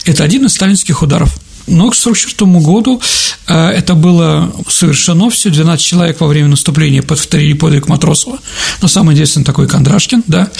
Это один из сталинских ударов. Но к 1944 году э, это было совершено все, 12 человек во время наступления повторили подвиг Матросова, но самый известный такой Кондрашкин, да,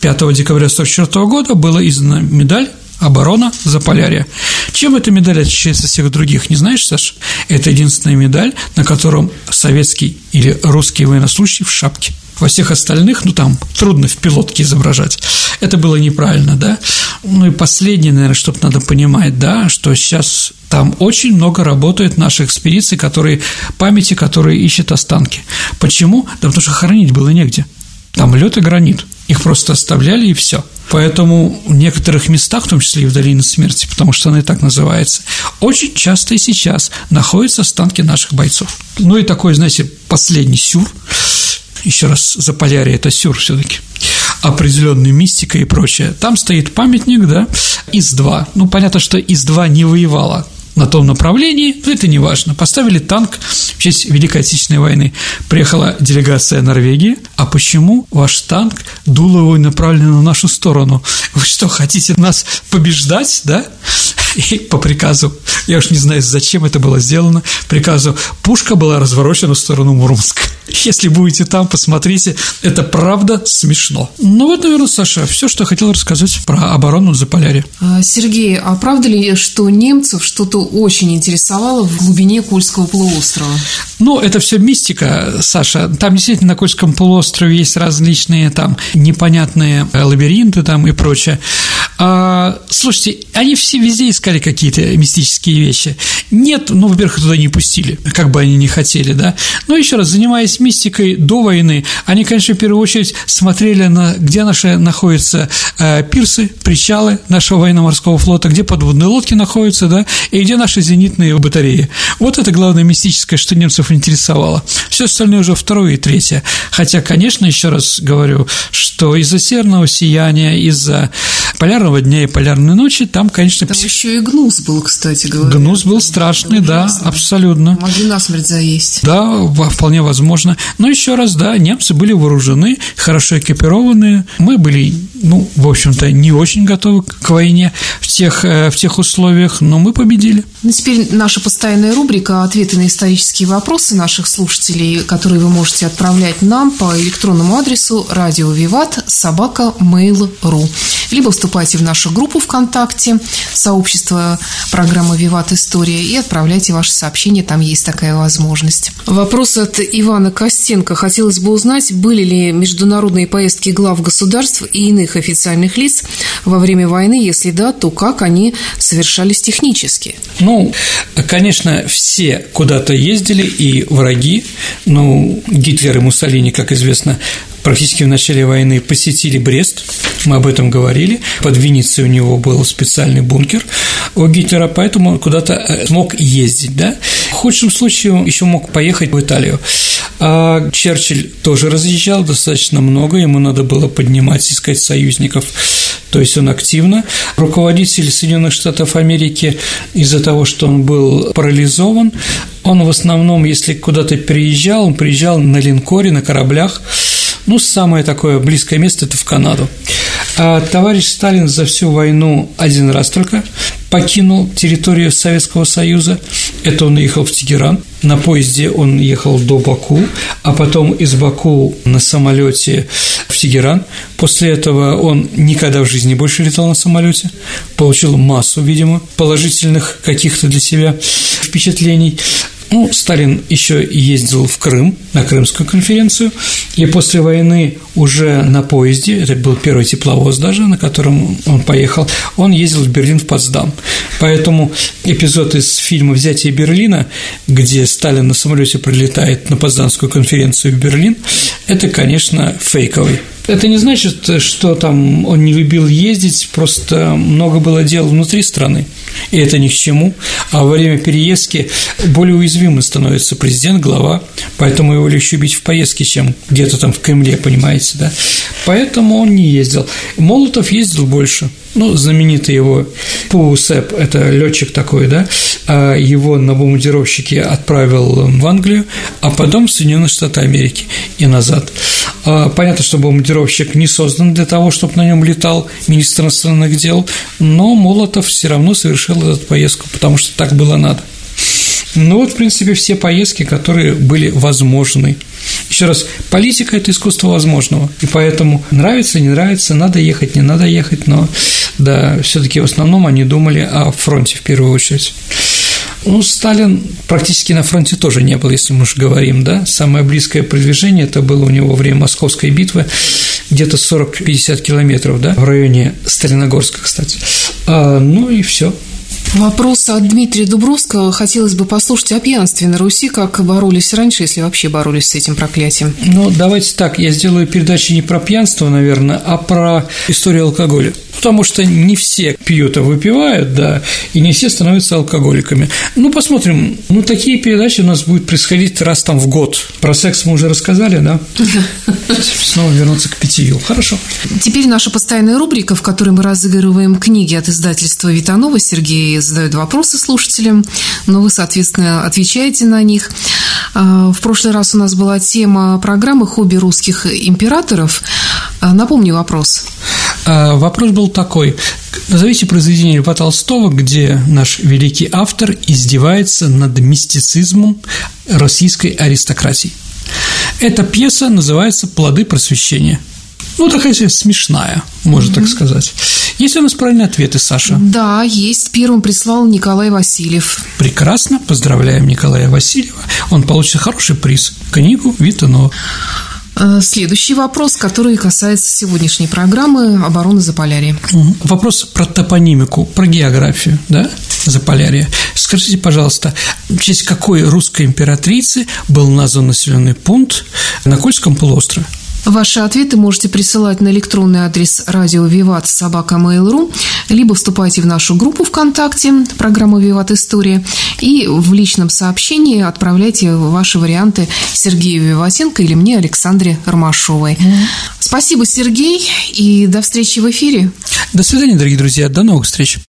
5 декабря 1944 года была издана медаль оборона Заполярья. Чем эта медаль отличается от всех других, не знаешь, Саш? Это единственная медаль, на котором советский или русский военнослужащий в шапке. Во всех остальных, ну там трудно в пилотке изображать. Это было неправильно, да? Ну и последнее, наверное, чтобы надо понимать, да, что сейчас там очень много работает наших экспедиций, которые, памяти, которые ищут останки. Почему? Да потому что хоронить было негде. Там лед и гранит. Их просто оставляли и все. Поэтому в некоторых местах, в том числе и в долине смерти, потому что она и так называется, очень часто и сейчас находятся останки наших бойцов. Ну и такой, знаете, последний сюр, еще раз, за Заполярье – это сюр все-таки, определенная мистика и прочее. Там стоит памятник, да, ИС-2. Ну, понятно, что ИС-2 не воевала на том направлении, но это не важно. Поставили танк в честь Великой Отечественной войны. Приехала делегация Норвегии. А почему ваш танк дуловой направлен на нашу сторону? Вы что, хотите нас побеждать, да? И по приказу, я уж не знаю, зачем это было сделано, приказу пушка была разворочена в сторону Мурманска. Если будете там, посмотрите, это правда смешно. Ну вот, наверное, Саша, все, что я хотел рассказать про оборону Заполярья. А, Сергей, а правда ли, что немцев что-то очень интересовало в глубине Кольского полуострова? Ну, это все мистика, Саша. Там действительно на Кольском полуострове есть различные там непонятные лабиринты там и прочее. А, слушайте, они все везде искали какие-то мистические вещи. Нет, ну, во-первых, туда не пустили, как бы они ни хотели, да. Но еще раз, занимаясь мистикой до войны, они, конечно, в первую очередь смотрели на, где наши находятся э, пирсы, причалы нашего военно-морского флота, где подводные лодки находятся, да, и где наши зенитные батареи. Вот это главное мистическое, что немцев интересовало. Все остальное уже второе и третье. Хотя, конечно, еще раз говорю, что из-за северного сияния, из-за полярного дня и полярной ночи, там, конечно... Там еще и гнус был, кстати говоря. Гнус был страшный, да, абсолютно. Могли насмерть заесть. Да, вполне возможно. Но еще раз, да, немцы были вооружены, хорошо экипированы. Мы были, ну, в общем-то, не очень готовы к войне в тех, э, в тех условиях, но мы победили. Ну, теперь наша постоянная рубрика «Ответы на исторические вопросы» наших слушателей, которые вы можете отправлять нам по электронному адресу радио Виват собака mail.ru либо вступайте в нашу группу ВКонтакте, сообщество программы «Виват История» и отправляйте ваши сообщения, там есть такая возможность. Вопрос от Ивана Костенко. Хотелось бы узнать, были ли международные поездки глав государств и иных официальных лиц во время войны, если да, то как они совершались технически? Ну, конечно, все куда-то ездили, и враги, ну, Гитлер и Муссолини, как известно, практически в начале войны посетили Брест, мы об этом говорили, под Винницей у него был специальный бункер у Гитлера, поэтому он куда-то э, мог ездить, да. В худшем случае еще мог поехать в Италию. А Черчилль тоже разъезжал достаточно много, ему надо было поднимать, искать союзников, то есть он активно. Руководитель Соединенных Штатов Америки из-за того, что он был парализован, он в основном, если куда-то приезжал, он приезжал на линкоре, на кораблях, ну, самое такое близкое место – это в Канаду. А товарищ Сталин за всю войну один раз только покинул территорию Советского Союза. Это он ехал в Тегеран. На поезде он ехал до Баку, а потом из Баку на самолете в Тегеран. После этого он никогда в жизни больше летал на самолете, получил массу, видимо, положительных каких-то для себя впечатлений. Ну, Сталин еще ездил в Крым на Крымскую конференцию, и после войны уже на поезде, это был первый тепловоз даже, на котором он поехал, он ездил в Берлин в Потсдам. Поэтому эпизод из фильма «Взятие Берлина», где Сталин на самолете прилетает на Потсдамскую конференцию в Берлин, это, конечно, фейковый. Это не значит, что там он не любил ездить, просто много было дел внутри страны, и это ни к чему. А во время переездки более уязвимым становится президент, глава, поэтому его легче бить в поездке, чем где-то там в Кремле, понимаете, да. Поэтому он не ездил. Молотов ездил больше – ну, знаменитый его Пусеп, это летчик такой, да, а его на бомбардировщике отправил в Англию, а потом в Соединенные Штаты Америки и назад. А понятно, что бомбардировщик не создан для того, чтобы на нем летал министр иностранных дел, но Молотов все равно совершил эту поездку, потому что так было надо. Ну вот, в принципе, все поездки, которые были возможны. Еще раз, политика – это искусство возможного, и поэтому нравится, не нравится, надо ехать, не надо ехать, но да, все-таки в основном они думали о фронте в первую очередь. Ну, Сталин практически на фронте тоже не был, если мы уж говорим, да. Самое близкое продвижение это было у него во время Московской битвы, где-то 40-50 километров, да, в районе Сталиногорска, кстати. А, ну и все. Вопрос от Дмитрия Дубровского. Хотелось бы послушать о пьянстве на Руси, как боролись раньше, если вообще боролись с этим проклятием. Ну, давайте так, я сделаю передачу не про пьянство, наверное, а про историю алкоголя потому что не все пьют, а выпивают, да, и не все становятся алкоголиками. Ну, посмотрим. Ну, такие передачи у нас будут происходить раз там в год. Про секс мы уже рассказали, да? Снова вернуться к питью. Хорошо. Теперь наша постоянная рубрика, в которой мы разыгрываем книги от издательства Витанова Сергея многие задают вопросы слушателям, но вы, соответственно, отвечаете на них. А, в прошлый раз у нас была тема программы «Хобби русских императоров». А, напомню вопрос. А, вопрос был такой. Назовите произведение Льва Толстого, где наш великий автор издевается над мистицизмом российской аристократии. Эта пьеса называется «Плоды просвещения». Ну, такая себе смешная, можно mm-hmm. так сказать. Есть у нас правильные ответы, Саша? Да, есть. Первым прислал Николай Васильев. Прекрасно. Поздравляем Николая Васильева. Он получит хороший приз – книгу Витано. Э, следующий вопрос, который касается сегодняшней программы обороны Заполярья. Вопрос про топонимику, про географию, да, Заполярья. Скажите, пожалуйста, в честь какой русской императрицы был назван населенный пункт на Кольском полуострове? Ваши ответы можете присылать на электронный адрес радио Виват собака Mail.ru, либо вступайте в нашу группу ВКонтакте, программу Виват История, и в личном сообщении отправляйте ваши варианты Сергею Виватенко или мне, Александре Ромашовой. Спасибо, Сергей, и до встречи в эфире. До свидания, дорогие друзья, до новых встреч.